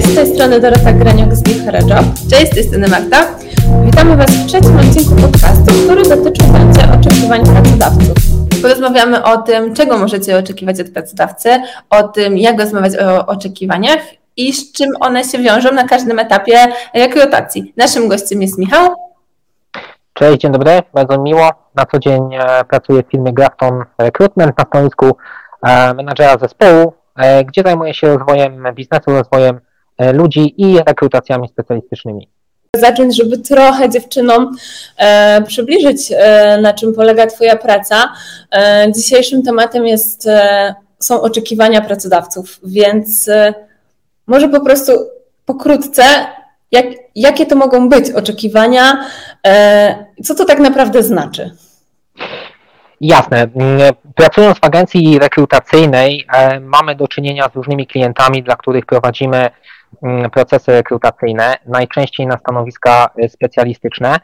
Cześć, z tej strony Dorota Graniok z Give Her Job. Cześć, z tej strony Magda. Witamy Was w trzecim odcinku podcastu, który dotyczy będzie oczekiwań pracodawców. Porozmawiamy o tym, czego możecie oczekiwać od pracodawcy, o tym, jak rozmawiać o oczekiwaniach i z czym one się wiążą na każdym etapie rekrutacji. Naszym gościem jest Michał. Cześć, dzień dobry, bardzo miło. Na co dzień e, pracuję w firmie Grafton Recruitment na stanowisku e, menadżera zespołu, e, gdzie zajmuję się rozwojem biznesu, rozwojem ludzi i rekrutacjami specjalistycznymi. Zacząć, żeby trochę dziewczynom e, przybliżyć, e, na czym polega Twoja praca. E, dzisiejszym tematem jest, są oczekiwania pracodawców, więc może po prostu pokrótce, jak, jakie to mogą być oczekiwania, co to tak naprawdę znaczy? Jasne. Pracując w agencji rekrutacyjnej, mamy do czynienia z różnymi klientami, dla których prowadzimy Mm, procesy rekrutacyjne, najczęściej na stanowiska y, specjalistyczne,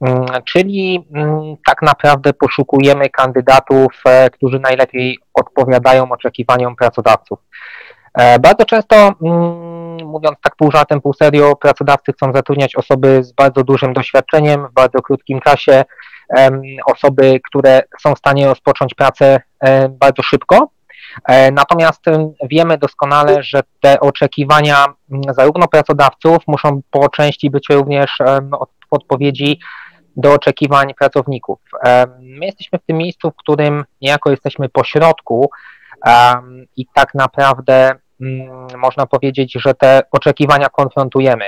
mm, czyli mm, tak naprawdę poszukujemy kandydatów, e, którzy najlepiej odpowiadają oczekiwaniom pracodawców. E, bardzo często, mówiąc tak pół żartem, pół serio, pracodawcy chcą zatrudniać osoby z bardzo dużym doświadczeniem w bardzo krótkim czasie, osoby, które są w stanie rozpocząć pracę e, bardzo szybko, natomiast wiemy doskonale, że te oczekiwania zarówno pracodawców muszą po części być również w odpowiedzi do oczekiwań pracowników. My jesteśmy w tym miejscu, w którym niejako jesteśmy pośrodku i tak naprawdę można powiedzieć, że te oczekiwania konfrontujemy.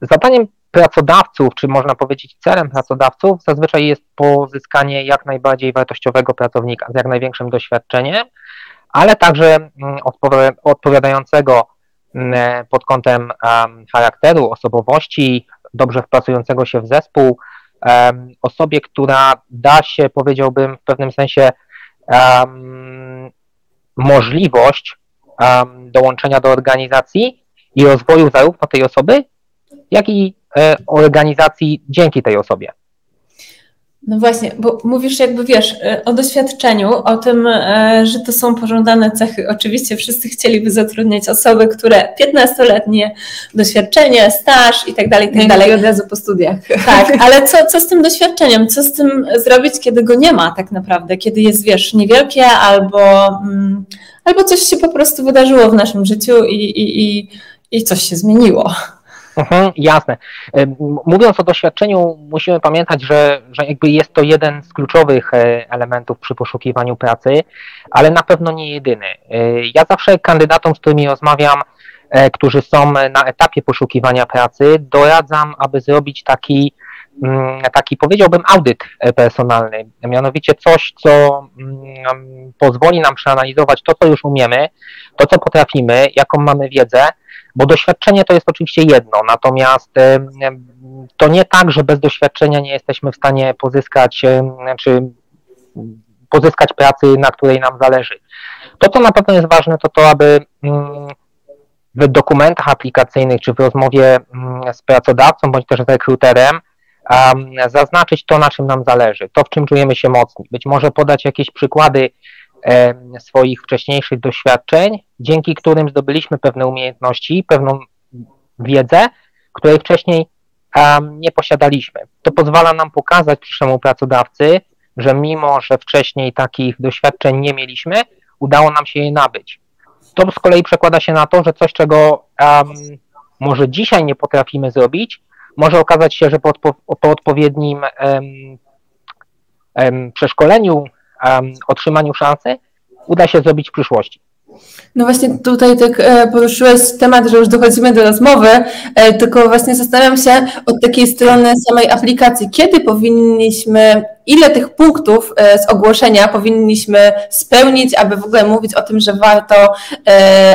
Zadaniem pracodawców, czy można powiedzieć celem pracodawców, zazwyczaj jest pozyskanie jak najbardziej wartościowego pracownika z jak największym doświadczeniem, ale także mm, odpowiadającego mm, pod kątem charakteru, osobowości, dobrze wpasującego się w zespół, osobie, która da się, powiedziałbym, w pewnym sensie możliwość dołączenia do organizacji i rozwoju zarówno tej osoby, jak i organizacji dzięki tej osobie. No właśnie, bo mówisz jakby wiesz e, o doświadczeniu, o tym, e, że to są pożądane cechy. Oczywiście wszyscy chcieliby zatrudniać osoby, które 15-letnie doświadczenie, staż i tak dalej, i tak dalej. od razu po studiach. Tak, ale co, co z tym doświadczeniem? Co z tym zrobić, kiedy go nie ma tak naprawdę? Kiedy jest, wiesz, niewielkie albo, mm, albo coś się po prostu wydarzyło w naszym życiu i, i, i, i coś się zmieniło. Mhm, jasne. Mówiąc o doświadczeniu, musimy pamiętać, że, że jakby jest to jeden z kluczowych e, elementów przy poszukiwaniu pracy, ale na pewno nie jedyny. E, ja zawsze kandydatom, z którymi rozmawiam, e, którzy są na etapie poszukiwania pracy, doradzam, aby zrobić taki, taki powiedziałbym, audyt personalny. Mianowicie coś, co mm, pozwoli nam przeanalizować to, co już umiemy, to, co potrafimy, jaką mamy wiedzę, bo doświadczenie to jest oczywiście jedno, natomiast to nie tak, że bez doświadczenia nie jesteśmy w stanie pozyskać, czy pozyskać pracy, na której nam zależy. To, co na pewno jest ważne, to to, aby mm, w dokumentach aplikacyjnych, czy w rozmowie mm, z pracodawcą, bądź też z rekruterem, zaznaczyć to, na czym nam zależy, to, w czym czujemy się mocni. Być może podać jakieś przykłady swoich wcześniejszych doświadczeń, dzięki którym zdobyliśmy pewne umiejętności, pewną wiedzę, której wcześniej nie posiadaliśmy. To pozwala nam pokazać przyszłemu pracodawcy, że mimo, że wcześniej takich doświadczeń nie mieliśmy, udało nam się je nabyć. To z kolei przekłada się na to, że coś, czego um, może dzisiaj nie potrafimy zrobić, może okazać się, że po, po odpowiednim przeszkoleniu, otrzymaniu szansy uda się zrobić w przyszłości. No właśnie tutaj tak e, poruszyłeś temat, że już dochodzimy do rozmowy, e, tylko właśnie zastanawiam się od takiej strony samej aplikacji, kiedy powinniśmy, ile tych punktów e, z ogłoszenia powinniśmy spełnić, aby w ogóle mówić o tym, że warto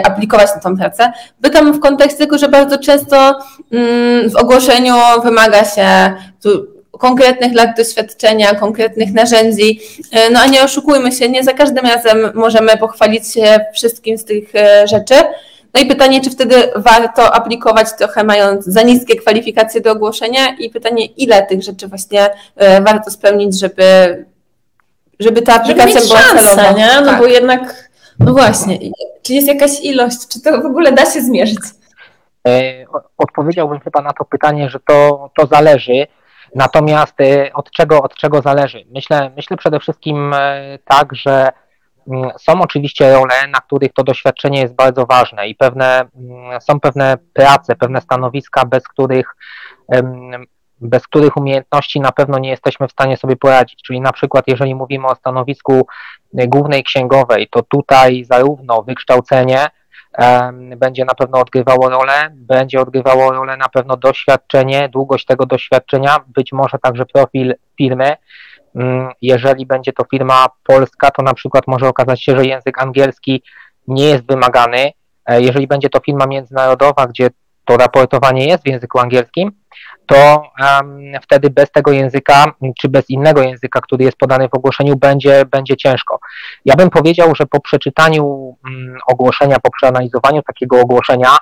aplikować na tą pracę. Pytam w kontekście tego, że bardzo często mm, w ogłoszeniu wymaga się tu konkretnych lat doświadczenia, konkretnych narzędzi. E, no a nie oszukujmy się, nie za każdym razem możemy pochwalić się wszystkim z tych e, rzeczy. No i pytanie, czy wtedy warto aplikować trochę mając za niskie kwalifikacje do ogłoszenia i pytanie, ile tych rzeczy właśnie e, warto spełnić, żeby, żeby ta aplikacja żeby była szansę, celowa. Nie? No tak. bo jednak No właśnie, czy jest jakaś ilość, czy to w ogóle da się zmierzyć? Odpowiedziałbym chyba na to pytanie, że to, to zależy. Natomiast e, od czego, od czego zależy? Myślę, myślę przede wszystkim e, tak, że mm, są oczywiście role, na których to doświadczenie jest bardzo ważne i pewne, mm, są pewne prace, pewne stanowiska, bez których, bez których umiejętności na pewno nie jesteśmy w stanie sobie poradzić. Czyli na przykład, jeżeli mówimy o stanowisku głównej księgowej, to tutaj zarówno wykształcenie, będzie na pewno odgrywało rolę, będzie odgrywało rolę na pewno doświadczenie, długość tego doświadczenia, być może także profil firmy. Mm, jeżeli będzie to firma polska, to na przykład może okazać się, że język angielski nie jest wymagany. E, jeżeli będzie to firma międzynarodowa, gdzie to raportowanie jest w języku angielskim, to um, wtedy bez tego języka, czy bez innego języka, który jest podany w ogłoszeniu, będzie, będzie ciężko. Ja bym powiedział, że po przeczytaniu um, ogłoszenia, po przeanalizowaniu takiego ogłoszenia,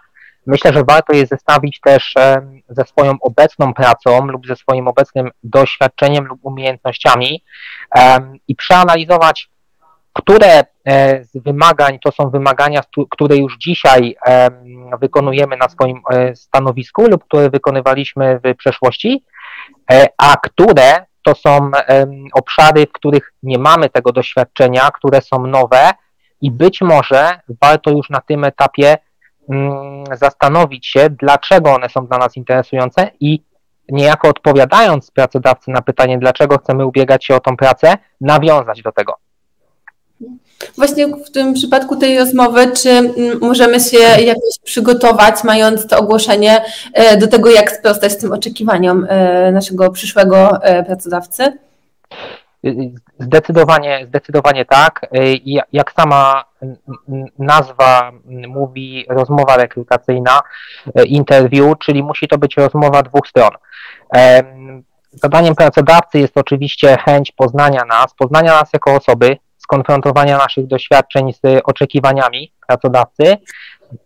myślę, że warto je zestawić też um, ze swoją obecną pracą lub ze swoim obecnym doświadczeniem lub umiejętnościami i przeanalizować, które e, z wymagań to są wymagania, które już dzisiaj wykonujemy na swoim e, stanowisku lub które wykonywaliśmy w przeszłości, e, a które to są obszary, w których nie mamy tego doświadczenia, które są nowe i być może warto już na tym etapie mm, zastanowić się, dlaczego one są dla nas interesujące i niejako odpowiadając pracodawcy na pytanie, dlaczego chcemy ubiegać się o tą pracę, nawiązać do tego. Właśnie w tym przypadku tej rozmowy, czy mm, możemy się jakoś przygotować, mając to ogłoszenie, e, do tego, jak sprostać tym oczekiwaniom e, naszego przyszłego e, pracodawcy? Zdecydowanie, zdecydowanie tak. Jak sama nazwa mówi, rozmowa rekrutacyjna, interview, czyli musi to być rozmowa dwóch stron. Zadaniem pracodawcy jest oczywiście chęć poznania nas, poznania nas jako osoby, skonfrontowania naszych doświadczeń z oczekiwaniami pracodawcy,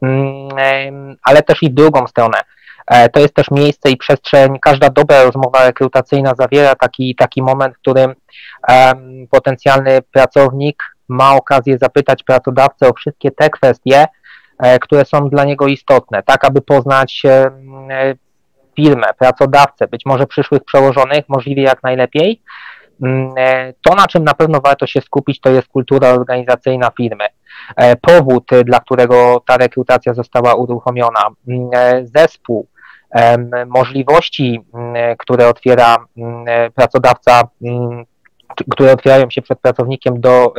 mm, ale też i w drugą stronę. E, to jest też miejsce i przestrzeń, każda dobra rozmowa rekrutacyjna zawiera taki, taki moment, w którym potencjalny pracownik ma okazję zapytać pracodawcę o wszystkie te kwestie, e, które są dla niego istotne, tak aby poznać e, firmę, pracodawcę, być może przyszłych przełożonych, możliwie jak najlepiej, to, na czym na pewno warto się skupić, to jest kultura organizacyjna firmy. E, powód, dla którego ta rekrutacja została uruchomiona, mm, e, zespół, możliwości, mm, które otwiera pracodawca, które otwierają się przed pracownikiem do,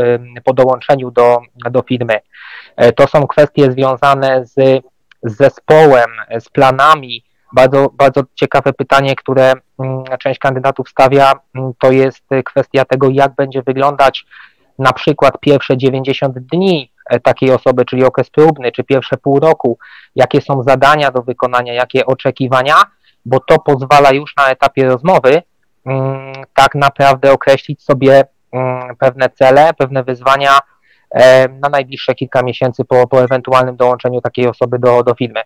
po dołączeniu do, do firmy. To są kwestie związane z zespołem, z planami, bardzo, bardzo ciekawe pytanie, które mm, część kandydatów stawia, mm, to jest kwestia tego, jak będzie wyglądać na przykład pierwsze 90 dni e, takiej osoby, czyli okres próbny, czy pierwsze pół roku, jakie są zadania do wykonania, jakie oczekiwania, bo to pozwala już na etapie rozmowy mm, tak naprawdę określić sobie pewne cele, pewne wyzwania e, na najbliższe kilka miesięcy po, po ewentualnym dołączeniu takiej osoby do, do firmy.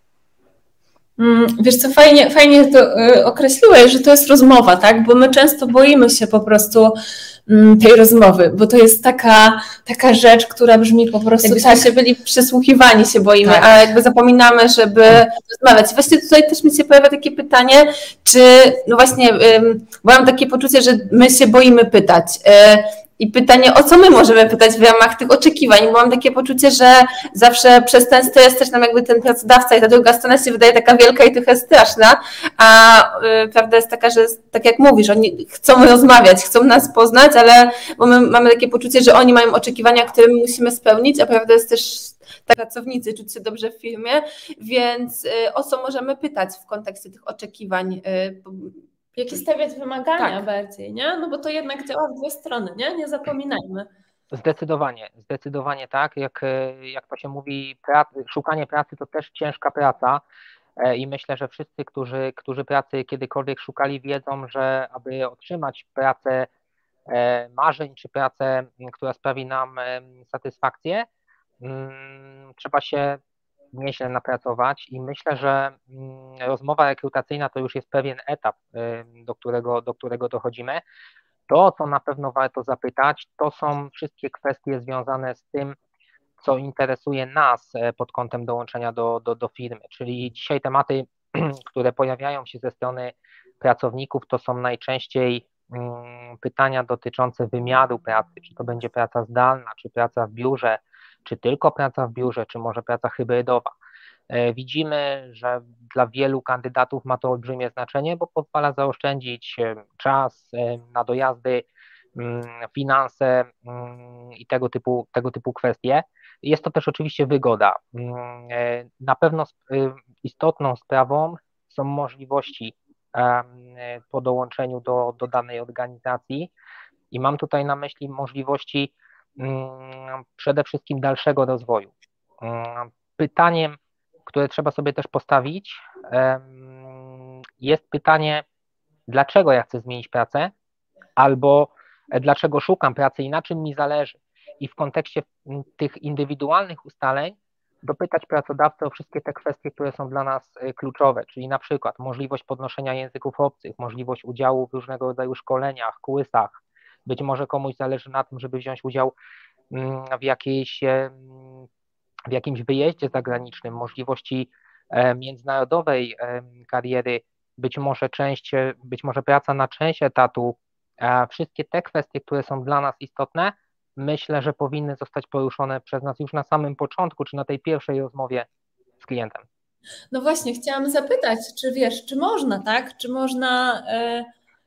Mm, wiesz co, fajnie, fajnie to y, określiłeś, że to jest rozmowa, tak? Bo my często boimy się po prostu mm, tej rozmowy, bo to jest taka, taka rzecz, która brzmi po prostu Jakbyśmy tak. się byli przesłuchiwani się boimy, tak. a jakby zapominamy, żeby rozmawiać. Właśnie tutaj też mi się pojawia takie pytanie, czy no właśnie, bo mam takie poczucie, że my się boimy pytać. I pytanie, o co my możemy pytać w ramach tych oczekiwań, bo mam takie poczucie, że zawsze przez ten stres też nam jakby ten pracodawca i ta druga strona się wydaje taka wielka i trochę straszna, a y, prawda jest taka, że tak jak mówisz, oni chcą rozmawiać, chcą nas poznać, ale bo my mamy takie poczucie, że oni mają oczekiwania, które my musimy spełnić, a prawda jest też tak pracownicy czuć się dobrze w firmie, więc y, o co możemy pytać w kontekście tych oczekiwań, y, Jakie stawiać wymagania tak. bardziej, nie? No bo to jednak działa w dwie strony, nie? Nie zapominajmy. Zdecydowanie, zdecydowanie tak. Jak, jak to się mówi, pracy, szukanie pracy to też ciężka praca. E, I myślę, że wszyscy, którzy, którzy pracy kiedykolwiek szukali, wiedzą, że aby otrzymać pracę e, marzeń, czy pracę, która sprawi nam satysfakcję, mm, trzeba się nieźle napracować i myślę, że mm, rozmowa rekrutacyjna to już jest pewien etap, do którego, do którego dochodzimy. To, co na pewno warto zapytać, to są wszystkie kwestie związane z tym, co interesuje nas pod kątem dołączenia do, do, do firmy. Czyli dzisiaj tematy, które pojawiają się ze strony pracowników, to są najczęściej mm, pytania dotyczące wymiaru pracy, czy to będzie praca zdalna, czy praca w biurze, czy tylko praca w biurze, czy może praca hybrydowa. E, widzimy, że dla wielu kandydatów ma to olbrzymie znaczenie, bo pozwala zaoszczędzić e, czas e, na dojazdy, mm, finanse mm, i tego typu, tego typu kwestie. Jest to też oczywiście wygoda. Mm, na pewno istotną sprawą są możliwości po dołączeniu do, do danej organizacji i mam tutaj na myśli możliwości przede wszystkim dalszego rozwoju. Pytaniem, które trzeba sobie też postawić, jest pytanie, dlaczego ja chcę zmienić pracę, albo e, dlaczego szukam pracy i na czym mi zależy. I w kontekście tych indywidualnych ustaleń dopytać pracodawcę o wszystkie te kwestie, które są dla nas e, kluczowe, czyli na przykład możliwość podnoszenia języków obcych, możliwość udziału w różnego rodzaju szkoleniach, kłysach. Być może komuś zależy na tym, żeby wziąć udział w jakiejś w jakimś wyjeździe zagranicznym, możliwości e, międzynarodowej e, kariery, być może część, e, być może praca na część etatu, wszystkie te kwestie, które są dla nas istotne, myślę, że powinny zostać poruszone przez nas już na samym początku, czy na tej pierwszej rozmowie z klientem. No właśnie, chciałam zapytać, czy wiesz, czy można, tak? Czy można.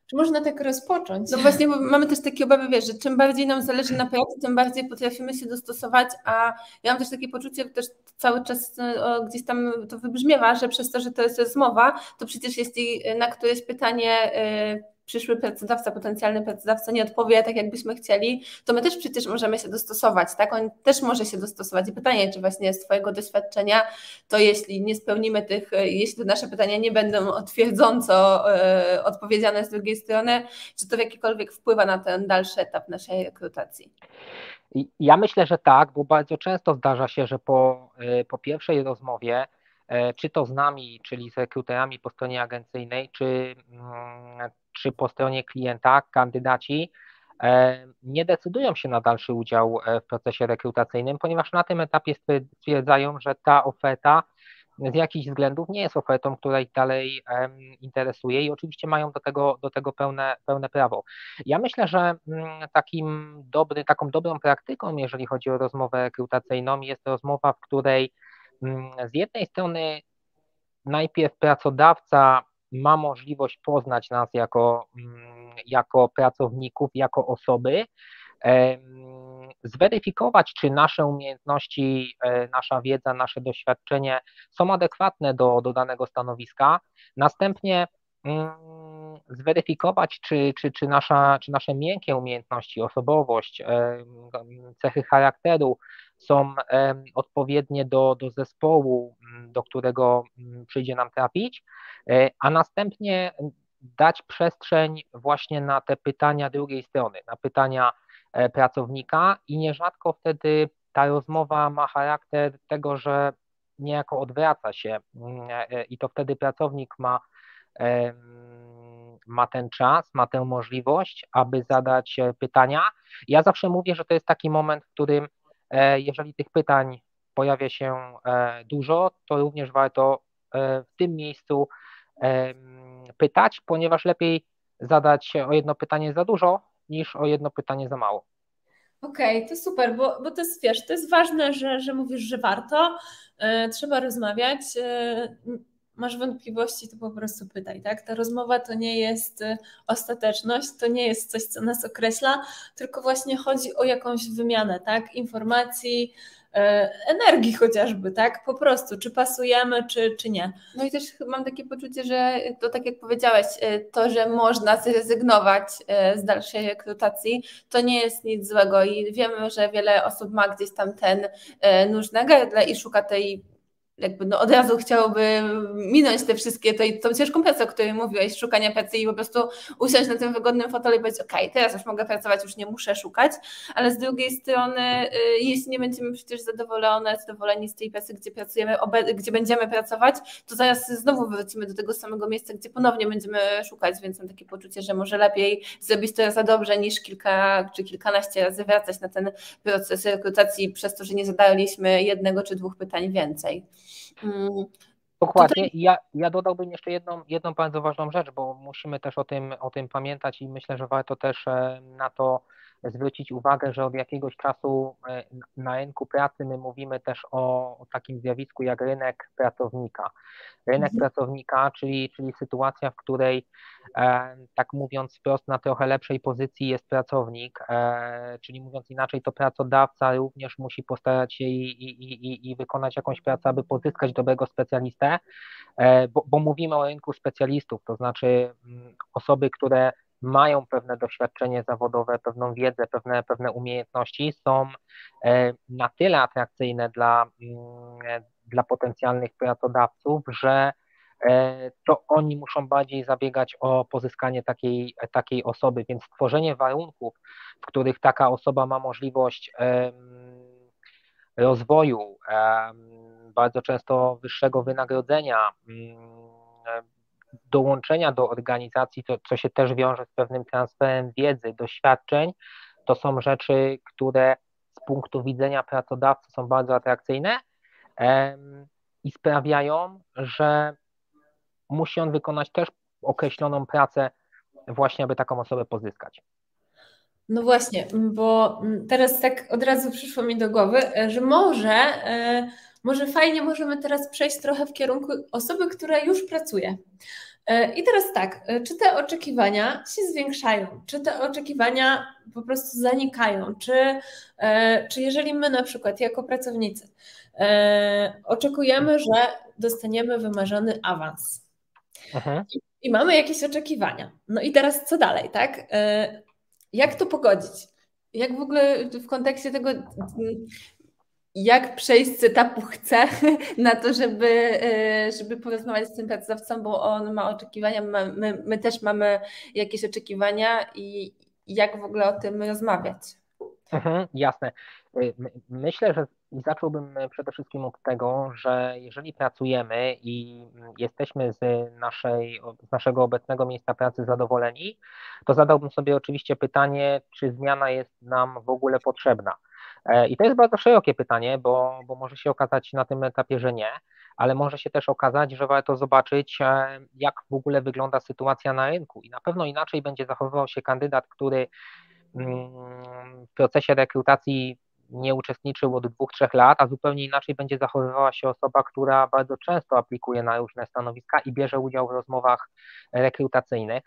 Czy można tak rozpocząć? No właśnie, bo mamy też takie obawy, wiesz, że czym bardziej nam zależy na pracy, tym bardziej potrafimy się dostosować, a ja mam też takie poczucie, też cały czas no, gdzieś tam to wybrzmiewa, że przez to, że to jest rozmowa, to przecież jeśli na któreś pytanie y, przyszły pracodawca, potencjalny pracodawca nie odpowie tak, jakbyśmy chcieli, to my też przecież możemy się dostosować, tak? On też może się dostosować. I pytanie, czy właśnie z Twojego doświadczenia, to jeśli nie spełnimy tych, jeśli te nasze pytania nie będą twierdząco yy, odpowiedziane z drugiej strony, czy to w jakikolwiek wpływa na ten dalszy etap naszej rekrutacji? Ja myślę, że tak, bo bardzo często zdarza się, że po, e, po pierwszej rozmowie e, czy to z nami, czyli z rekruterami po stronie agencyjnej, czy, mm, czy po stronie klienta kandydaci e, nie decydują się na dalszy udział e, w procesie rekrutacyjnym, ponieważ na tym etapie stwierdzają, że ta oferta z jakichś względów nie jest ofertą, która ich dalej interesuje i oczywiście mają do tego, do tego pełne, pełne prawo. Ja myślę, że mm, takim dobry, taką dobrą praktyką, jeżeli chodzi o rozmowę rekrutacyjną, jest rozmowa, w której z jednej strony najpierw pracodawca ma możliwość poznać nas jako, mm, jako pracowników, jako osoby, zweryfikować, czy nasze umiejętności, e, nasza wiedza, nasze doświadczenie są adekwatne do, do danego stanowiska. Następnie mm, zweryfikować, czy, czy, czy, nasza, czy nasze miękkie umiejętności, osobowość, cechy charakteru są odpowiednie do, do zespołu, do którego przyjdzie nam trafić, e, a następnie dać przestrzeń właśnie na te pytania drugiej strony, na pytania e, pracownika i nierzadko wtedy ta rozmowa ma charakter tego, że niejako odwraca się e, i to wtedy pracownik ma, ma ten czas, ma tę możliwość, aby zadać pytania. Ja zawsze mówię, że to jest taki moment, w którym E, jeżeli tych pytań pojawia się e, dużo, to również warto e, w tym miejscu pytać, ponieważ lepiej zadać o jedno pytanie za dużo niż o jedno pytanie za mało. Okej, okay, to super, bo, bo to jest, wiesz, to jest ważne, że, że mówisz, że warto, trzeba rozmawiać masz wątpliwości, to po prostu pytaj, tak? Ta rozmowa to nie jest y, ostateczność, to nie jest coś, co nas określa, tylko właśnie chodzi o jakąś wymianę, tak? Informacji, y, energii chociażby, tak? Po prostu, czy pasujemy, czy, czy nie. No i też mam takie poczucie, że to tak jak powiedziałeś, y, to, że można zrezygnować z dalszej rekrutacji, to nie jest nic złego i wiemy, że wiele osób ma gdzieś tam ten nóż na gardle i szuka tej jakby no od razu chciałoby minąć te wszystkie, to, tą ciężką pracę, o której mówiłeś, szukania pracy i po prostu usiąść na tym wygodnym fotelu i powiedzieć, ok, teraz już mogę pracować, już nie muszę szukać, ale z drugiej strony, y, jeśli nie będziemy przecież zadowolone, zadowoleni z tej pracy, gdzie pracujemy, gdzie będziemy pracować, to zaraz znowu wrócimy do tego samego miejsca, gdzie ponownie będziemy szukać, więc mam takie poczucie, że może lepiej zrobić to za dobrze niż kilka czy kilkanaście razy wracać na ten proces rekrutacji przez to, że nie zadaliśmy jednego czy dwóch pytań więcej. Mm, Dokładnie. Tutaj... Ja, ja dodałbym jeszcze jedną, jedną bardzo ważną rzecz, bo musimy też o tym, o tym pamiętać i myślę, że warto też e, na to zwrócić uwagę, że od jakiegoś czasu e, na rynku pracy my mówimy też o, o takim zjawisku jak rynek pracownika. Rynek mhm. pracownika, czyli, czyli sytuacja, w której e, tak mówiąc wprost na trochę lepszej pozycji jest pracownik, e, czyli mówiąc inaczej, to pracodawca również musi postarać się i, i, i, i wykonać jakąś pracę, aby pozyskać dobrego specjalistę, bo, bo mówimy o rynku specjalistów, to znaczy mm, osoby, które mają pewne doświadczenie zawodowe, pewną wiedzę, pewne, pewne umiejętności, są e, na tyle atrakcyjne dla, mm, dla potencjalnych pracodawców, że e, to oni muszą bardziej zabiegać o pozyskanie takiej, takiej osoby, więc stworzenie warunków, w których taka osoba ma możliwość rozwoju, bardzo często wyższego wynagrodzenia, mm, dołączenia do organizacji, to, co się też wiąże z pewnym transferem wiedzy, doświadczeń, to są rzeczy, które z punktu widzenia pracodawcy są bardzo atrakcyjne i sprawiają, że musi on wykonać też określoną pracę właśnie, aby taką osobę pozyskać. No właśnie, bo teraz tak od razu przyszło mi do głowy, że może, e, może fajnie możemy teraz przejść trochę w kierunku osoby, która już pracuje. E, I teraz tak, e, czy te oczekiwania się zwiększają, czy te oczekiwania po prostu zanikają, czy, e, czy jeżeli my na przykład jako pracownicy oczekujemy, że dostaniemy wymarzony awans i, i mamy jakieś oczekiwania, no i teraz co dalej, tak? Jak to pogodzić? Jak w ogóle w kontekście tego jak przejść z etapu chcę na to, żeby, e, żeby porozmawiać z tym pracodawcą, bo on ma oczekiwania, my, my też mamy jakieś oczekiwania i jak w ogóle o tym rozmawiać. Mhm, jasne. Y, myślę, że zacząłbym przede wszystkim od tego, że jeżeli pracujemy i jesteśmy z, naszej, z naszego obecnego miejsca pracy zadowoleni, to zadałbym sobie oczywiście pytanie, czy zmiana jest nam w ogóle potrzebna. E, I to jest bardzo szerokie pytanie, bo, bo może się okazać na tym etapie, że nie, ale może się też okazać, że warto zobaczyć, e, jak w ogóle wygląda sytuacja na rynku. I na pewno inaczej będzie zachowywał się kandydat, który mm, w procesie rekrutacji nie uczestniczył od dwóch, trzech lat, a zupełnie inaczej będzie zachowywała się osoba, która bardzo często aplikuje na różne stanowiska i bierze udział w rozmowach rekrutacyjnych.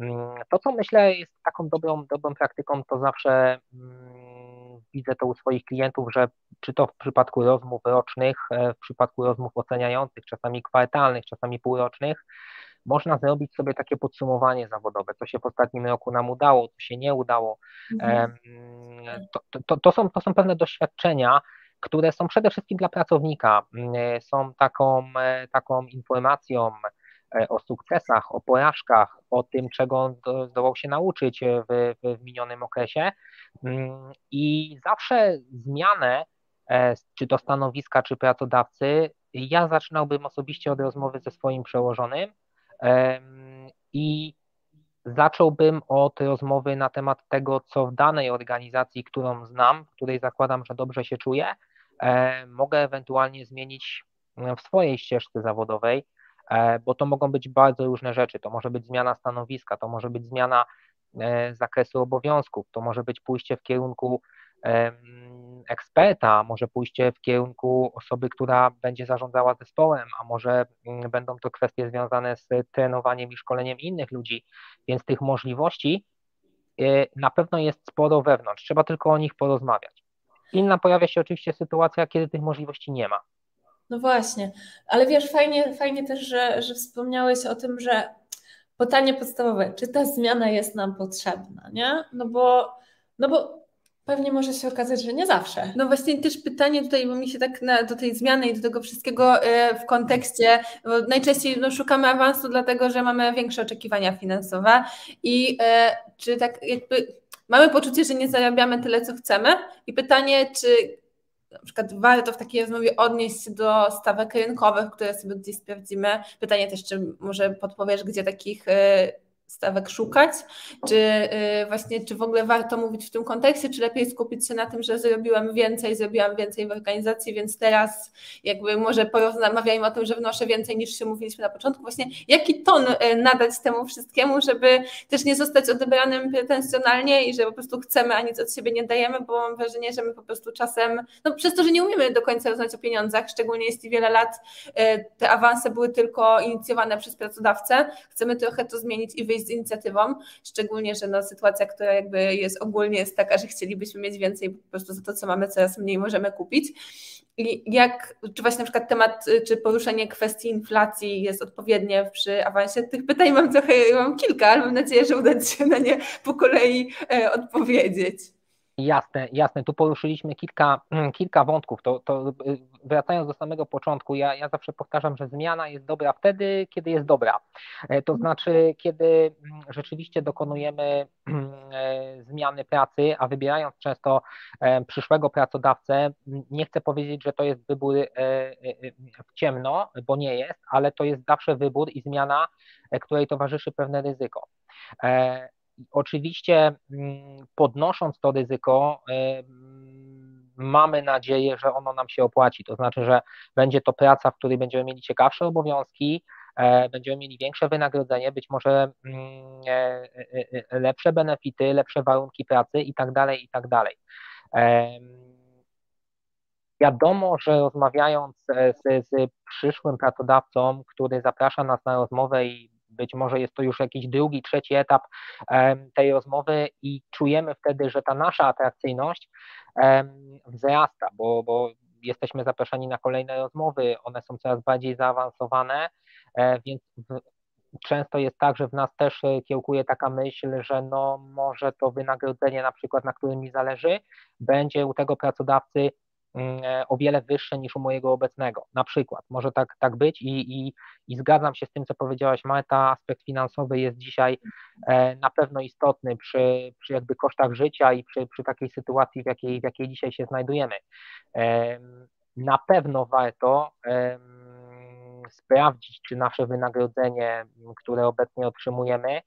Mm, to, co myślę jest taką dobrą, dobrą praktyką, to zawsze mm, widzę to u swoich klientów, że czy to w przypadku rozmów rocznych, e, w przypadku rozmów oceniających, czasami kwartalnych, czasami półrocznych, można zrobić sobie takie podsumowanie zawodowe, co się w ostatnim roku nam udało, co się nie udało. Mhm. To, to, to, są, to są pewne doświadczenia, które są przede wszystkim dla pracownika, mm, są taką, e, taką informacją, E, o sukcesach, o porażkach, o tym, czego on zdołał się nauczyć w, w minionym okresie. Mm, I zawsze zmianę, e, czy to stanowiska, czy pracodawcy, ja zaczynałbym osobiście od rozmowy ze swoim przełożonym i zacząłbym od rozmowy na temat tego, co w danej organizacji, którą znam, w której zakładam, że dobrze się czuję, e, mogę ewentualnie zmienić w swojej ścieżce zawodowej, E, bo to mogą być bardzo różne rzeczy. To może być zmiana stanowiska, to może być zmiana e, zakresu obowiązków, to może być pójście w kierunku eksperta, może pójście w kierunku osoby, która będzie zarządzała zespołem, a może mm, będą to kwestie związane z trenowaniem i szkoleniem innych ludzi, więc tych możliwości e, na pewno jest sporo wewnątrz, trzeba tylko o nich porozmawiać. Inna pojawia się oczywiście sytuacja, kiedy tych możliwości nie ma. No właśnie, ale wiesz, fajnie, fajnie też, że, że wspomniałeś o tym, że pytanie podstawowe, czy ta zmiana jest nam potrzebna, nie? No bo, no bo Pewnie może się okazać, że nie zawsze. No właśnie też pytanie tutaj, bo mi się tak na, do tej zmiany i do tego wszystkiego e, w kontekście, bo najczęściej no, szukamy awansu dlatego, że mamy większe oczekiwania finansowe i e, czy tak jakby mamy poczucie, że nie zarabiamy tyle, co chcemy i pytanie, czy na przykład warto w takiej rozmowie odnieść się do stawek rynkowych, które sobie gdzieś sprawdzimy. Pytanie też, czy może podpowiesz, gdzie takich e, stawek szukać, czy y, właśnie, czy w ogóle warto mówić w tym kontekście, czy lepiej skupić się na tym, że zrobiłam więcej, zrobiłam więcej w organizacji, więc teraz jakby może porozmawiajmy o tym, że wnoszę więcej niż się mówiliśmy na początku. Właśnie jaki ton y, nadać temu wszystkiemu, żeby też nie zostać odebranym pretensjonalnie i że po prostu chcemy, a nic od siebie nie dajemy, bo mam wrażenie, że my po prostu czasem, no przez to, że nie umiemy do końca rozmawiać o pieniądzach, szczególnie jeśli wiele lat y, te awanse były tylko inicjowane przez pracodawcę, chcemy trochę to zmienić i z inicjatywą, szczególnie, że no, sytuacja, która jakby jest ogólnie jest taka, że chcielibyśmy mieć więcej, po prostu za to, co mamy, coraz mniej możemy kupić. I jak, czy właśnie na przykład temat, czy poruszenie kwestii inflacji jest odpowiednie przy awansie? Tych pytań mam trochę, mam kilka, ale mam nadzieję, że uda się na nie po kolei e, odpowiedzieć. Jasne, jasne. Tu poruszyliśmy kilka, kilka wątków. To, to wracając do samego początku, ja, ja zawsze powtarzam, że zmiana jest dobra wtedy, kiedy jest dobra. E, to znaczy, kiedy mm, rzeczywiście dokonujemy e, zmiany pracy, a wybierając często e, przyszłego pracodawcę, nie chcę powiedzieć, że to jest wybór w ciemno, bo nie jest, ale to jest zawsze wybór i zmiana, której towarzyszy pewne ryzyko. Oczywiście mm, podnosząc to ryzyko, mamy nadzieję, że ono nam się opłaci. To znaczy, że będzie to praca, w której będziemy mieli ciekawsze obowiązki, e, będziemy mieli większe wynagrodzenie, być może mm, e, e, lepsze benefity, lepsze warunki pracy i tak dalej, i tak dalej. Wiadomo, że rozmawiając z, z przyszłym pracodawcą, który zaprasza nas na rozmowę i być może jest to już jakiś drugi, trzeci etap tej rozmowy i czujemy wtedy, że ta nasza atrakcyjność wzrasta, bo, bo jesteśmy zapraszani na kolejne rozmowy, one są coraz bardziej zaawansowane, e, więc często jest tak, że w nas też e, kiełkuje taka myśl, że no może to wynagrodzenie na przykład, na którym mi zależy, będzie u tego pracodawcy o wiele wyższe niż u mojego obecnego. Na przykład, może tak, tak być i, i, i zgadzam się z tym, co powiedziałaś Marta, aspekt finansowy jest dzisiaj e, na pewno istotny przy, przy jakby kosztach życia i przy, przy takiej sytuacji, w jakiej, w jakiej dzisiaj się znajdujemy. Na pewno warto sprawdzić, czy nasze wynagrodzenie, które obecnie otrzymujemy,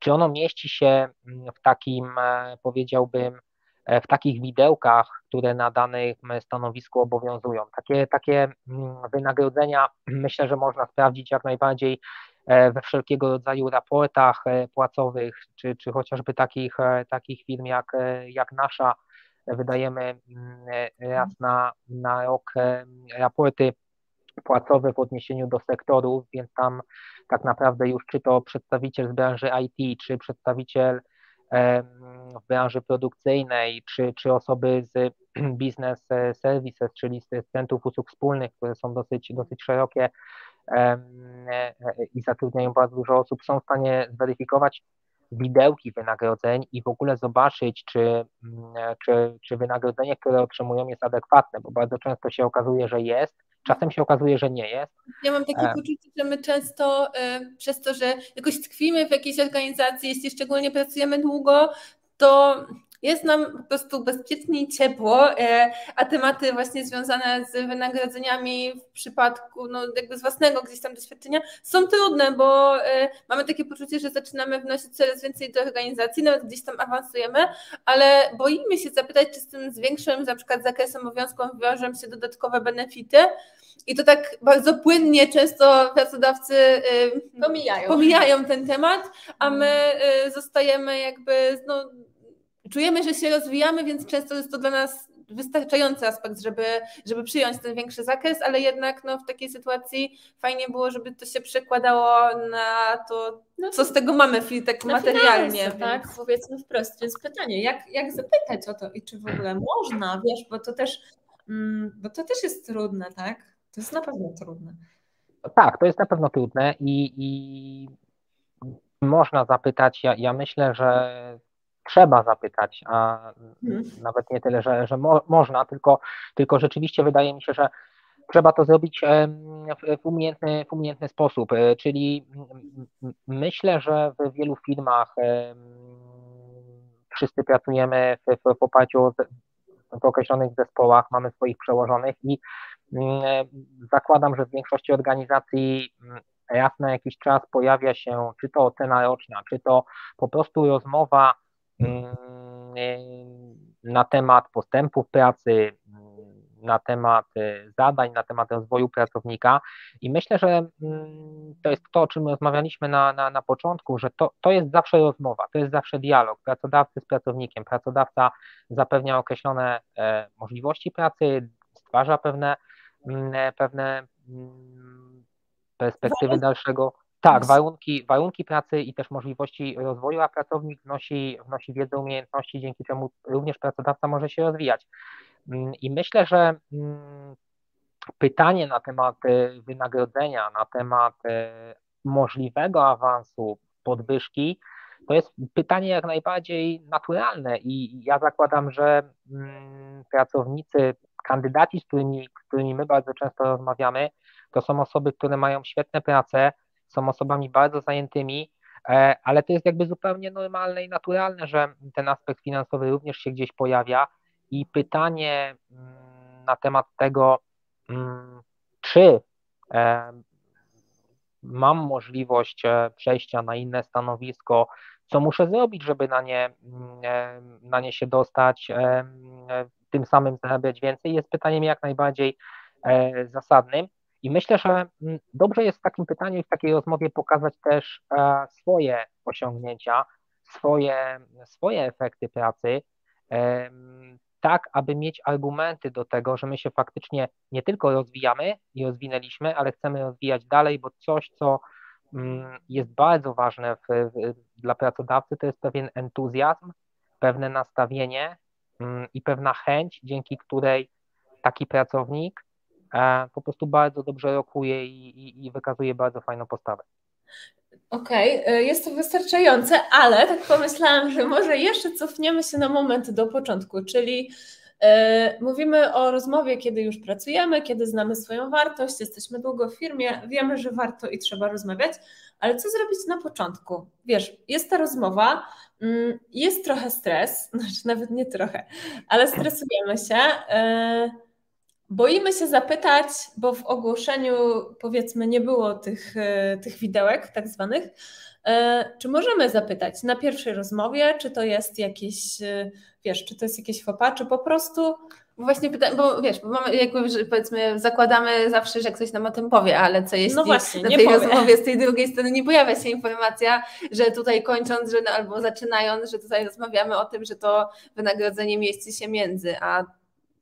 czy ono mieści się w takim, e, powiedziałbym, E, w takich widełkach, które na danym stanowisku obowiązują. Takie, takie mm, wynagrodzenia myślę, że można sprawdzić jak najbardziej e, we wszelkiego rodzaju raportach e, płacowych, czy, czy chociażby takich, takich firm jak, jak nasza. Wydajemy mm, raz na, na rok raporty płacowe w odniesieniu do sektorów, więc tam tak naprawdę już czy to przedstawiciel z branży IT, czy przedstawiciel w branży produkcyjnej, czy, czy osoby z business services, czyli z centrów usług wspólnych, które są dosyć, dosyć szerokie e, i zatrudniają bardzo dużo osób, są w stanie zweryfikować widełki wynagrodzeń i w ogóle zobaczyć, czy, czy, czy wynagrodzenie, które otrzymują jest adekwatne, bo bardzo często się okazuje, że jest, Czasem się okazuje, że nie jest. Ja mam takie e... poczucie, że my często y, przez to, że jakoś tkwimy w jakiejś organizacji, jeśli szczególnie pracujemy długo, to jest nam po prostu bezpiecznie i ciepło, e, a tematy właśnie związane z wynagrodzeniami w przypadku no, jakby z własnego gdzieś tam doświadczenia są trudne, bo e, mamy takie poczucie, że zaczynamy wnosić coraz więcej do organizacji, nawet gdzieś tam awansujemy, ale boimy się zapytać, czy z tym z większym na przykład zakresem obowiązków wiążą się dodatkowe benefity, i to tak bardzo płynnie często pracodawcy pomijają, pomijają ten temat, a my zostajemy jakby no, czujemy, że się rozwijamy, więc często jest to dla nas wystarczający aspekt, żeby, żeby przyjąć ten większy zakres, ale jednak no, w takiej sytuacji fajnie było, żeby to się przekładało na to, no, co z tego mamy tak materialnie. Finanse, tak, powiedzmy wprost. Więc pytanie, jak, jak zapytać o to i czy w ogóle można, wiesz, bo to też, mm, bo to też jest trudne, tak? To jest na pewno trudne. Tak, to jest na pewno trudne i, i można zapytać. Ja, ja myślę, że trzeba zapytać, a hmm. nawet nie tyle, że, że mo można, tylko, tylko rzeczywiście wydaje mi się, że trzeba to zrobić w umiejętny, w umiejętny sposób. E, czyli myślę, że w wielu firmach wszyscy pracujemy w, w oparciu w określonych zespołach, mamy swoich przełożonych i zakładam, że w większości organizacji raz na jakiś czas pojawia się czy to ocena roczna, czy to po prostu rozmowa na temat postępów pracy, na temat e, zadań, na temat rozwoju pracownika i myślę, że mm, to jest to, o czym rozmawialiśmy na, na, na początku, że to, to jest zawsze rozmowa, to jest zawsze dialog pracodawcy z pracownikiem. Pracodawca zapewnia określone e, możliwości pracy, stwarza pewne, mm, e, pewne mm, perspektywy dalszego. Tak, warunki, warunki pracy i też możliwości rozwoju, a pracownik wnosi, wnosi wiedzę, umiejętności, dzięki czemu również pracodawca może się rozwijać. Mm, I myślę, że mm, pytanie na temat e, wynagrodzenia, na temat e, możliwego awansu, podwyżki, to jest pytanie jak najbardziej naturalne i ja zakładam, że mm, pracownicy, kandydaci, z którymi, z którymi my bardzo często rozmawiamy, to są osoby, które mają świetne prace, są osobami bardzo zajętymi, e, ale to jest jakby zupełnie normalne i naturalne, że ten aspekt finansowy również się gdzieś pojawia i pytanie mm, na temat tego, mm, czy e, mam możliwość e, przejścia na inne stanowisko, co muszę zrobić, żeby na nie, mm, na nie się dostać, tym samym zarabiać więcej, jest pytaniem jak najbardziej zasadnym. I myślę, że dobrze jest w takim pytaniu i w takiej rozmowie pokazać też swoje osiągnięcia, swoje, swoje efekty pracy, tak aby mieć argumenty do tego, że my się faktycznie nie tylko rozwijamy i rozwinęliśmy, ale chcemy rozwijać dalej, bo coś, co jest bardzo ważne w, w, dla pracodawcy, to jest pewien entuzjazm, pewne nastawienie i pewna chęć, dzięki której taki pracownik E, po prostu bardzo dobrze rokuje i, i, i wykazuje bardzo fajną postawę. Okej, okay, e, jest to wystarczające, ale tak pomyślałam, że może jeszcze cofniemy się na moment do początku, czyli yy, mówimy o rozmowie, kiedy już pracujemy, kiedy znamy swoją wartość, jesteśmy długo w firmie, wiemy, że warto i trzeba rozmawiać, ale co zrobić na początku? Wiesz, jest ta rozmowa, yy, jest trochę stres, znaczy nawet nie trochę, ale stresujemy się. Boimy się zapytać, bo w ogłoszeniu powiedzmy nie było tych, e, tych widełek tak zwanych. E, czy możemy zapytać na pierwszej rozmowie, czy to jest jakieś, e, wiesz, czy to jest jakieś fopa, czy po prostu bo właśnie pytam, bo wiesz, bo mamy jakby, powiedzmy, zakładamy zawsze, że ktoś nam o tym powie, ale co jeśli no właśnie, na tej powie. rozmowie z tej drugiej strony nie pojawia się informacja, że tutaj kończąc, że albo zaczynając, że tutaj rozmawiamy o tym, że to wynagrodzenie mieści się między, a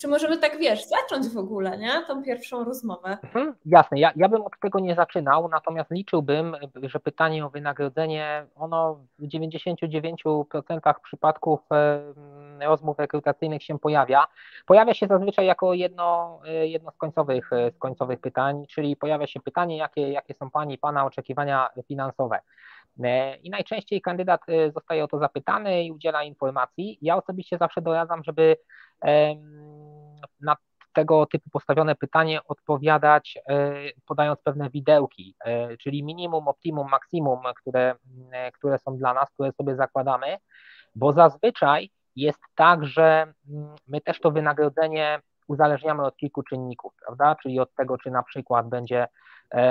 czy możemy tak, wiesz, zacząć w ogóle, nie? Tą pierwszą rozmowę? Mhm, jasne, ja, ja bym od tego nie zaczynał, natomiast liczyłbym, że pytanie o wynagrodzenie, ono w 99% przypadków rozmów rekrutacyjnych się pojawia. Pojawia się zazwyczaj jako jedno, e, jedno z, końcowych, e, z końcowych pytań, czyli pojawia się pytanie, jakie, jakie są Pani, Pana oczekiwania finansowe. E, I najczęściej kandydat zostaje o to zapytany i udziela informacji. Ja osobiście zawsze doradzam, żeby na tego typu postawione pytanie odpowiadać, e, podając pewne widełki, e, czyli minimum, optimum, maksimum, które, e, które są dla nas, które sobie zakładamy, bo zazwyczaj jest tak, że mm, my też to wynagrodzenie uzależniamy od kilku czynników, prawda? Czyli od tego, czy na przykład będzie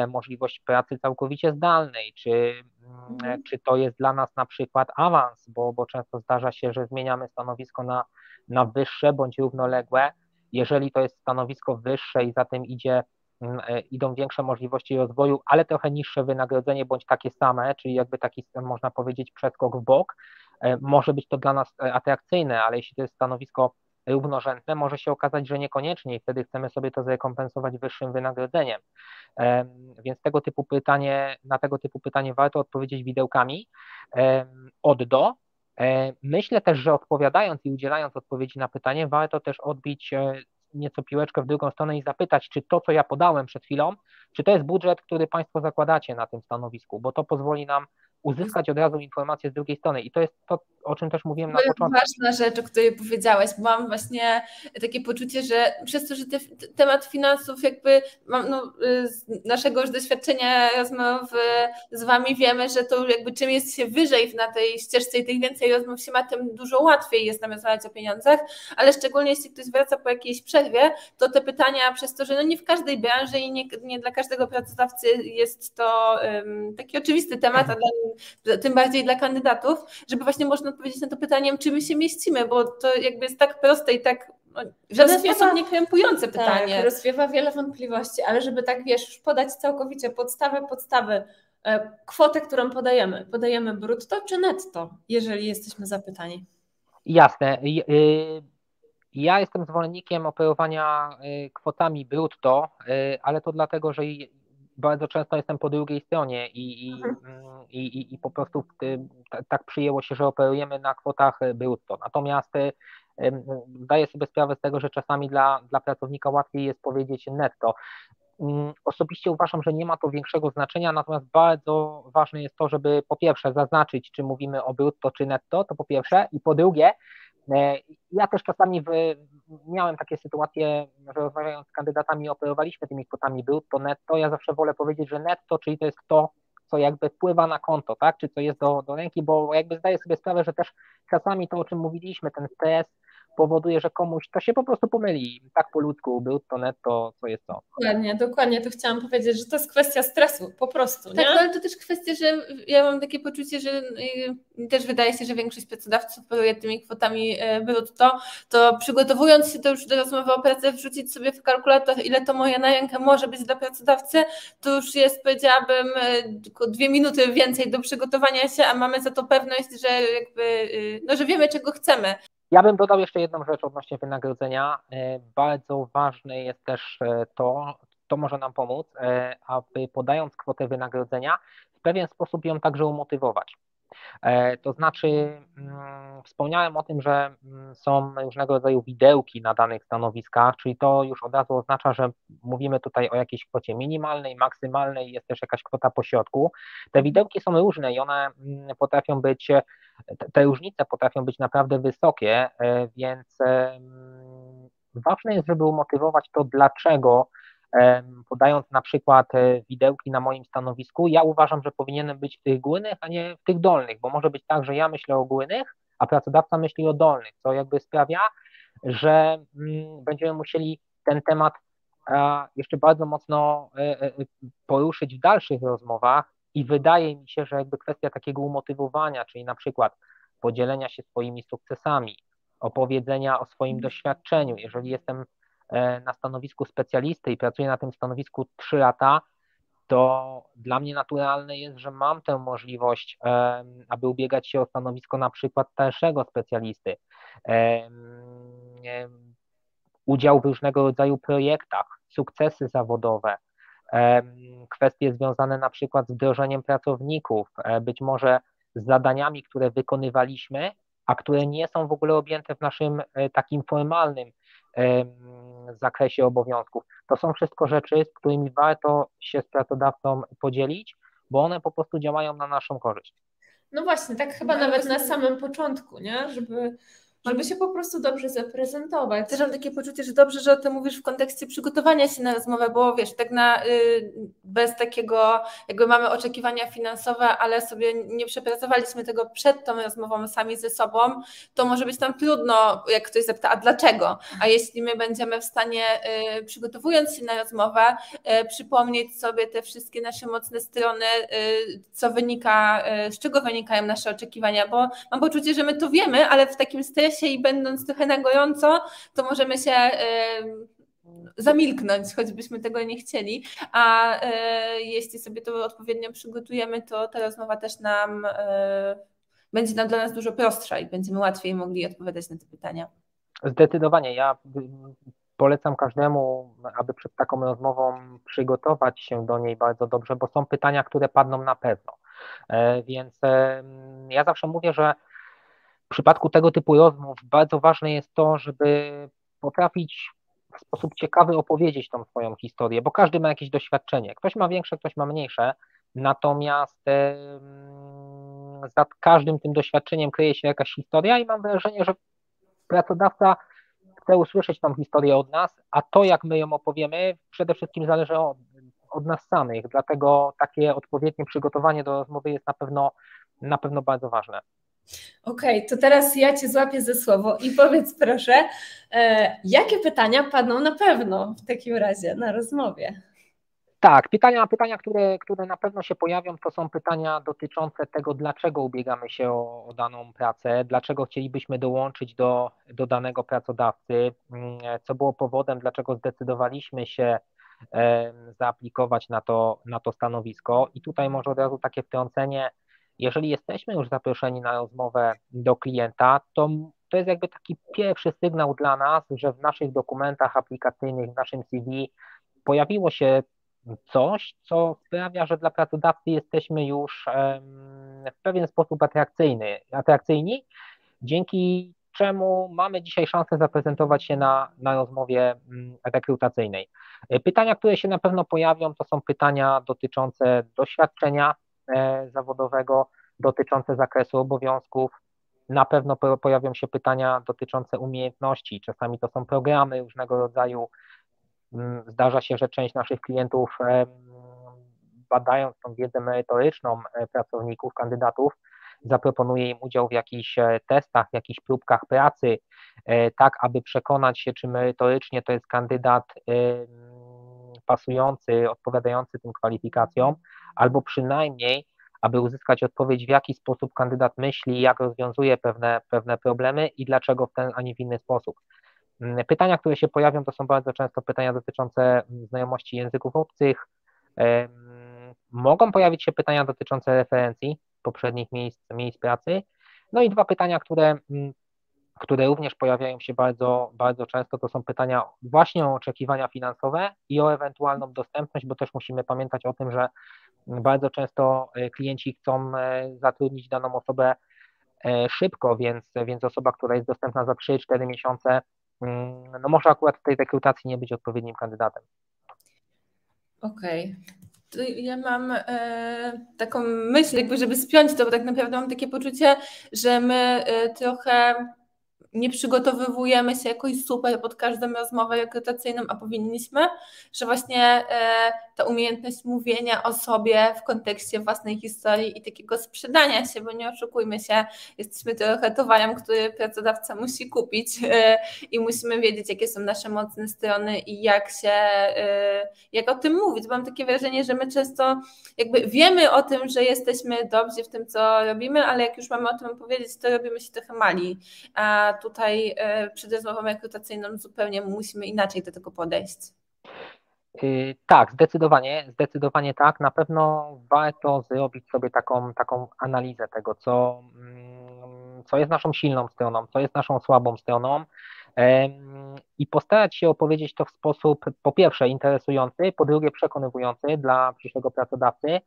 możliwość pracy całkowicie zdalnej, czy, mm, mhm. czy to jest dla nas na przykład awans, bo, bo często zdarza się, że zmieniamy stanowisko na, na wyższe bądź równoległe, jeżeli to jest stanowisko wyższe i za tym idzie, mm, e, idą większe możliwości rozwoju, ale trochę niższe wynagrodzenie bądź takie same, czyli jakby taki, można powiedzieć, przeskok w bok, e, może być to dla nas e, atrakcyjne, ale jeśli to jest stanowisko równorzędne, może się okazać, że niekoniecznie i wtedy chcemy sobie to zrekompensować wyższym wynagrodzeniem. Więc tego typu pytanie, na tego typu pytanie warto odpowiedzieć widełkami od do, myślę też, że odpowiadając i udzielając odpowiedzi na pytanie, warto też odbić e, nieco piłeczkę w drugą stronę i zapytać, czy to, co ja podałem przed chwilą, czy to jest budżet, który Państwo zakładacie na tym stanowisku, bo to pozwoli nam uzyskać od razu informację z drugiej strony. I to jest to, o czym też mówiłem na początku. Ważna rzecz, o której powiedziałeś, bo mam właśnie takie poczucie, że przez to, że te, temat finansów jakby mam, no, z naszego już doświadczenia rozmów z Wami wiemy, że to jakby czym jest się wyżej na tej ścieżce i tych więcej rozmów się ma, tym dużo łatwiej jest nam rozmawiać o pieniądzach, ale szczególnie jeśli ktoś wraca po jakiejś przerwie, to te pytania przez to, że no nie w każdej branży i nie, nie dla każdego pracodawcy jest to um, taki oczywisty temat, a dla, tym bardziej dla kandydatów, żeby właśnie można odpowiedzieć na to pytaniem, czy my się mieścimy, bo to jakby jest tak proste i tak no, w żaden sposób nie krępujące tak, pytanie. Tak, rozwiewa wiele wątpliwości, ale żeby tak, wiesz, już podać całkowicie podstawę, podstawy, e, kwotę, którą podajemy, podajemy brutto czy netto, jeżeli jesteśmy zapytani? Jasne. Y, ja jestem zwolennikiem operowania y, kwotami brutto, y, ale to dlatego, że bardzo często jestem po drugiej stronie i, i, mhm. i, i, i po prostu tak przyjęło się, że operujemy na kwotach brutto. Natomiast zdaję sobie sprawę z tego, że czasami dla, dla pracownika łatwiej jest powiedzieć netto. Mm, osobiście uważam, że nie ma to większego znaczenia, natomiast bardzo ważne jest to, żeby po pierwsze zaznaczyć, czy mówimy o brutto czy netto, to po pierwsze, i po drugie, e, ja też czasami w, miałem takie sytuacje, że rozmawiając z kandydatami operowaliśmy tymi kwotami brutto, netto, ja zawsze wolę powiedzieć, że netto, czyli to jest to, co jakby wpływa na konto, tak, czy co jest do, do ręki, bo jakby zdaję sobie sprawę, że też czasami to, o czym mówiliśmy, ten stres, powoduje, że komuś to się po prostu pomyli. Tak po ludzku, brutto, netto, co jest to. Dokładnie, dokładnie, to chciałam powiedzieć, że to jest kwestia stresu, po prostu. Tak, ale to też kwestia, że ja mam takie poczucie, że y, też wydaje się, że większość pracodawców operuje tymi kwotami y, brutto, to przygotowując się to już do rozmowy o pracę, wrzucić sobie w kalkulator, ile to moja na rękę może być dla pracodawcy, to już jest, powiedziałabym, y, tylko dwie minuty więcej do przygotowania się, a mamy za to pewność, że jakby, no, że wiemy, czego chcemy. Ja bym dodał jeszcze jedną rzecz odnośnie wynagrodzenia. E, bardzo ważne jest też e, to, to może nam pomóc, e, aby podając kwotę wynagrodzenia, w pewien sposób ją także umotywować. To znaczy, mm, wspomniałem o tym, że mm, są różnego rodzaju widełki na danych stanowiskach, czyli to już od razu oznacza, że mówimy tutaj o jakiejś kwocie minimalnej, maksymalnej, jest też jakaś kwota pośrodku. Te widełki są różne i one mm, potrafią być te różnice potrafią być naprawdę wysokie, e, więc ważne jest, żeby umotywować to, dlaczego podając na przykład e, widełki na moim stanowisku, ja uważam, że powinienem być w tych górnych, a nie w tych dolnych, bo może być tak, że ja myślę o górnych, a pracodawca myśli o dolnych, co jakby sprawia, że mm, będziemy musieli ten temat jeszcze bardzo mocno e, poruszyć w dalszych rozmowach, i wydaje mi się, że jakby kwestia takiego umotywowania, czyli na przykład podzielenia się swoimi sukcesami, opowiedzenia o swoim mhm. doświadczeniu. Jeżeli jestem e, na stanowisku specjalisty i pracuję na tym stanowisku 3 lata, to dla mnie naturalne jest, że mam tę możliwość, aby ubiegać się o stanowisko na przykład starszego specjalisty. Udział w różnego rodzaju projektach, sukcesy zawodowe, kwestie związane na przykład z wdrożeniem pracowników, e, być może z zadaniami, które wykonywaliśmy, a które nie są w ogóle objęte w naszym e, takim formalnym zakresie obowiązków. To są wszystko rzeczy, z którymi warto się z pracodawcą podzielić, bo one po prostu działają na naszą korzyść. No właśnie, tak chyba no, nawet na samym początku, nie? Żeby żeby się po prostu dobrze zaprezentować. Też mam takie poczucie, że dobrze, że o tym mówisz w kontekście przygotowania się na rozmowę, bo wiesz, tak na, y, bez takiego, jakby mamy oczekiwania finansowe, ale sobie nie przepracowaliśmy tego przed tą rozmową sami ze sobą, to może być tam trudno, jak ktoś zapyta, a dlaczego? A jeśli my będziemy w stanie, y, przygotowując się na rozmowę, y, przypomnieć sobie te wszystkie nasze mocne strony, co wynika, z czego wynikają nasze oczekiwania, bo mam poczucie, że my to wiemy, ale w takim stresie stresie i będąc trochę na gorąco, to możemy się zamilknąć, choćbyśmy tego nie chcieli, a e, jeśli sobie to odpowiednio przygotujemy, to ta rozmowa też nam e, będzie nam dla nas dużo prostsza i będziemy łatwiej mogli odpowiadać na te pytania. Zdecydowanie. Ja polecam każdemu, aby przed taką rozmową przygotować się do niej bardzo dobrze, bo są pytania, które padną na pewno. E, więc ja zawsze mówię, że w przypadku tego typu rozmów bardzo ważne jest to, żeby potrafić w sposób ciekawy opowiedzieć tą swoją historię, bo każdy ma jakieś doświadczenie. Ktoś ma większe, ktoś ma mniejsze, natomiast za każdym tym doświadczeniem kryje się jakaś historia i mam wrażenie, że pracodawca chce usłyszeć tą historię od nas, a to jak my ją opowiemy przede wszystkim zależy od, od nas samych, dlatego takie odpowiednie przygotowanie do rozmowy jest na pewno, na pewno bardzo ważne. Okej, okay, to teraz ja Cię złapię ze słowo i powiedz proszę, e, jakie pytania padną na pewno w takim razie na rozmowie? Tak, pytania, pytania które, które na pewno się pojawią, to są pytania dotyczące tego, dlaczego ubiegamy się o, o daną pracę, dlaczego chcielibyśmy dołączyć do, do danego pracodawcy, mm, co było powodem, dlaczego zdecydowaliśmy się zaaplikować na to, na to stanowisko. I tutaj może od razu takie wtrącenie, jeżeli jesteśmy już zaproszeni na rozmowę do klienta, to to jest jakby taki pierwszy sygnał dla nas, że w naszych dokumentach aplikacyjnych, w naszym CV pojawiło się coś, co sprawia, że dla pracodawcy jesteśmy już w pewien sposób atrakcyjny, atrakcyjni, dzięki czemu mamy dzisiaj szansę zaprezentować się na, na rozmowie rekrutacyjnej. Pytania, które się na pewno pojawią, to są pytania dotyczące doświadczenia e, zawodowego, dotyczące zakresu obowiązków. Na pewno pojawią się pytania dotyczące umiejętności. Czasami to są programy różnego rodzaju Mm, zdarza się, że część naszych klientów, badając tą wiedzę merytoryczną e, pracowników, kandydatów, zaproponuje im udział w jakichś e, testach, w jakichś próbkach pracy, e, tak aby przekonać się, czy merytorycznie to jest kandydat pasujący, odpowiadający tym kwalifikacjom, albo przynajmniej, aby uzyskać odpowiedź, w jaki sposób kandydat myśli, jak rozwiązuje pewne, pewne problemy i dlaczego w ten, a nie w inny sposób. Mm, pytania, które się pojawią, to są bardzo często pytania dotyczące mm, znajomości języków obcych. Mogą pojawić się pytania dotyczące referencji poprzednich miejsc, miejsc pracy. No i dwa pytania, które, mm, które również pojawiają się bardzo, bardzo często, to są pytania właśnie o oczekiwania finansowe i o ewentualną dostępność, bo też musimy pamiętać o tym, że bardzo często e, klienci chcą e, zatrudnić daną osobę e, szybko, więc, więc osoba, która jest dostępna za 3-4 miesiące, Mm, no może akurat w tej rekrutacji nie być odpowiednim kandydatem. Okej. Okay. Ja mam e, taką myśl, jakby żeby spiąć to, bo tak naprawdę mam takie poczucie, że my e, trochę nie przygotowywujemy się jakoś super pod każdą rozmowę rekrutacyjną, a powinniśmy, że właśnie e, ta umiejętność mówienia o sobie w kontekście własnej historii i takiego sprzedania się, bo nie oszukujmy się, jesteśmy trochę towarem, który pracodawca musi kupić e, i musimy wiedzieć, jakie są nasze mocne strony i jak się, e, jak o tym mówić. Mam takie wrażenie, że my często jakby wiemy o tym, że jesteśmy dobrzy w tym, co robimy, ale jak już mamy o tym powiedzieć, to robimy się trochę mali. A tutaj e, przed rozmową rekrutacyjną zupełnie musimy inaczej do tego podejść. Y, tak, zdecydowanie, zdecydowanie tak. Na pewno warto zrobić sobie taką, taką analizę tego, co, mm, co jest naszą silną stroną, co jest naszą słabą stroną i postarać się opowiedzieć to w sposób po pierwsze interesujący, po drugie przekonywujący dla przyszłego pracodawcy,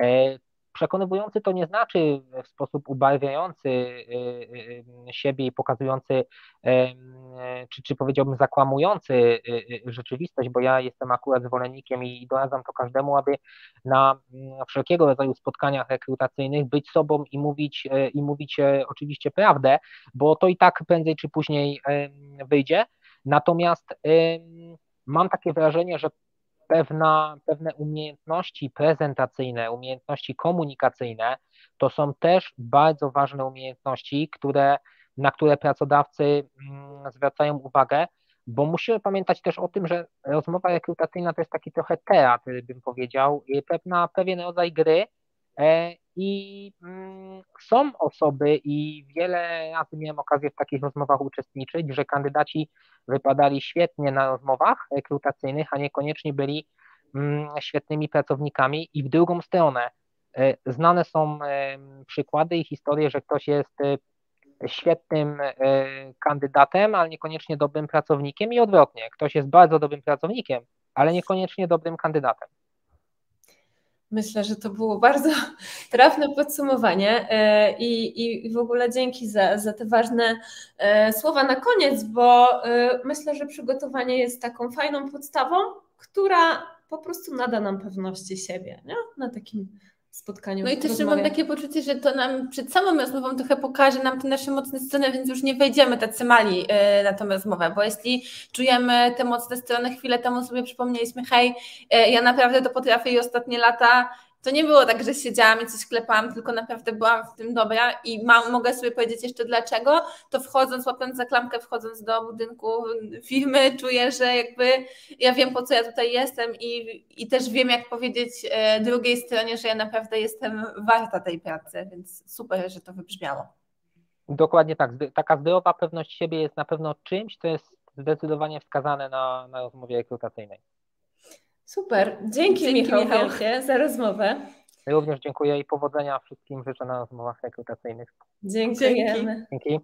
e, Przekonywujący to nie znaczy w sposób ubarwiający y, y, y, siebie i pokazujący, czy, czy powiedziałbym zakłamujący rzeczywistość, bo ja jestem akurat zwolennikiem i doradzam to każdemu, aby na wszelkiego rodzaju spotkaniach rekrutacyjnych być sobą i mówić, i mówić e, oczywiście prawdę, bo to i tak prędzej czy później wyjdzie. Natomiast mam takie wrażenie, że pewna, pewne umiejętności prezentacyjne, umiejętności komunikacyjne to są też bardzo ważne umiejętności, które, na które pracodawcy mm, zwracają uwagę, bo musimy pamiętać też o tym, że rozmowa rekrutacyjna to jest taki trochę teatr, bym powiedział, pewna, pewien rodzaj gry e, i mm, są osoby i wiele razy miałem okazję w takich rozmowach uczestniczyć, że kandydaci wypadali świetnie na rozmowach rekrutacyjnych, a niekoniecznie byli mm, świetnymi pracownikami i w drugą stronę. E, znane są e, przykłady i historie, że ktoś jest e, świetnym kandydatem, ale niekoniecznie dobrym pracownikiem i odwrotnie. Ktoś jest bardzo dobrym pracownikiem, ale niekoniecznie dobrym kandydatem. Myślę, że to było bardzo trafne podsumowanie e, i, i w ogóle dzięki za, za te ważne e, słowa na koniec, bo e, myślę, że przygotowanie jest taką fajną podstawą, która po prostu nada nam pewności siebie nie? na takim spotkaniu. No i też mam takie poczucie, że to nam przed samą rozmową trochę pokaże nam te nasze mocne strony, więc już nie wejdziemy tacy mali e, na tą rozmowę, bo jeśli czujemy te mocne strony, chwilę temu sobie przypomnieliśmy, hej, e, ja naprawdę to potrafię i ostatnie lata to nie było tak, że siedziałam i coś klepałam, tylko naprawdę byłam w tym dobra i mam, mogę sobie powiedzieć jeszcze dlaczego, to wchodząc, łapiąc za klamkę, wchodząc do budynku firmy, czuję, że jakby ja wiem po co ja tutaj jestem i, i też wiem jak powiedzieć e, drugiej stronie, że ja naprawdę jestem warta tej pracy, więc super, że to wybrzmiało. Dokładnie tak. Taka zdrowa pewność siebie jest na pewno czymś, co jest zdecydowanie wskazane na, na rozmowie rekrutacyjnej. Super. Dzięki, Dzięki Michał, Michał. Wielkie za rozmowę. Ja również dziękuję i powodzenia wszystkim życzę na rozmowach rekrutacyjnych. Dziękujemy. Dzięki.